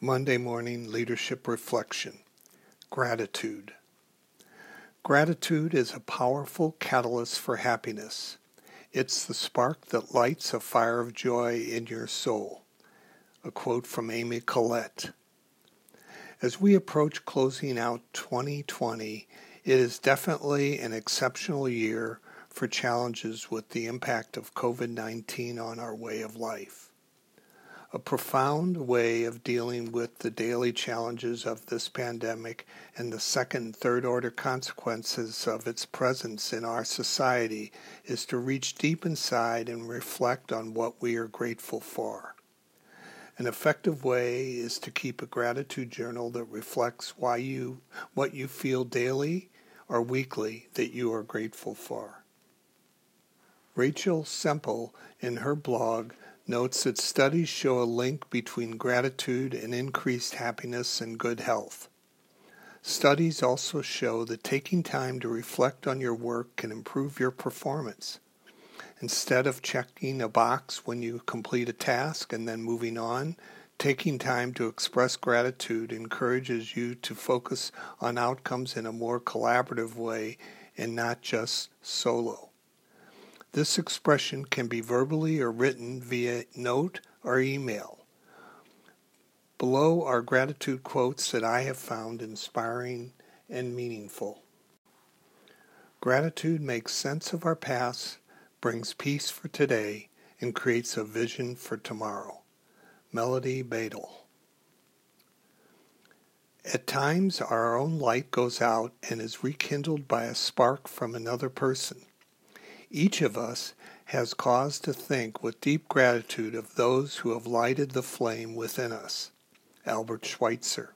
Monday Morning Leadership Reflection Gratitude. Gratitude is a powerful catalyst for happiness. It's the spark that lights a fire of joy in your soul. A quote from Amy Collette. As we approach closing out 2020, it is definitely an exceptional year for challenges with the impact of COVID 19 on our way of life a profound way of dealing with the daily challenges of this pandemic and the second and third order consequences of its presence in our society is to reach deep inside and reflect on what we are grateful for. An effective way is to keep a gratitude journal that reflects why you what you feel daily or weekly that you are grateful for. Rachel Semple in her blog notes that studies show a link between gratitude and increased happiness and good health. Studies also show that taking time to reflect on your work can improve your performance. Instead of checking a box when you complete a task and then moving on, taking time to express gratitude encourages you to focus on outcomes in a more collaborative way and not just solo. This expression can be verbally or written via note or email. Below are gratitude quotes that I have found inspiring and meaningful. Gratitude makes sense of our past, brings peace for today, and creates a vision for tomorrow. Melody Beattie. At times, our own light goes out and is rekindled by a spark from another person. Each of us has cause to think with deep gratitude of those who have lighted the flame within us. Albert Schweitzer.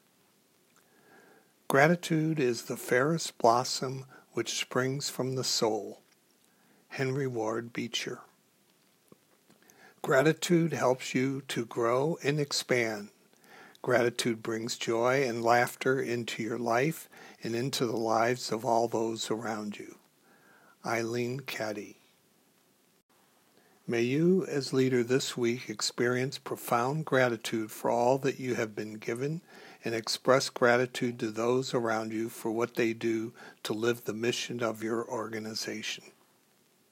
Gratitude is the fairest blossom which springs from the soul. Henry Ward Beecher. Gratitude helps you to grow and expand. Gratitude brings joy and laughter into your life and into the lives of all those around you. Eileen Caddy. May you, as leader this week, experience profound gratitude for all that you have been given and express gratitude to those around you for what they do to live the mission of your organization.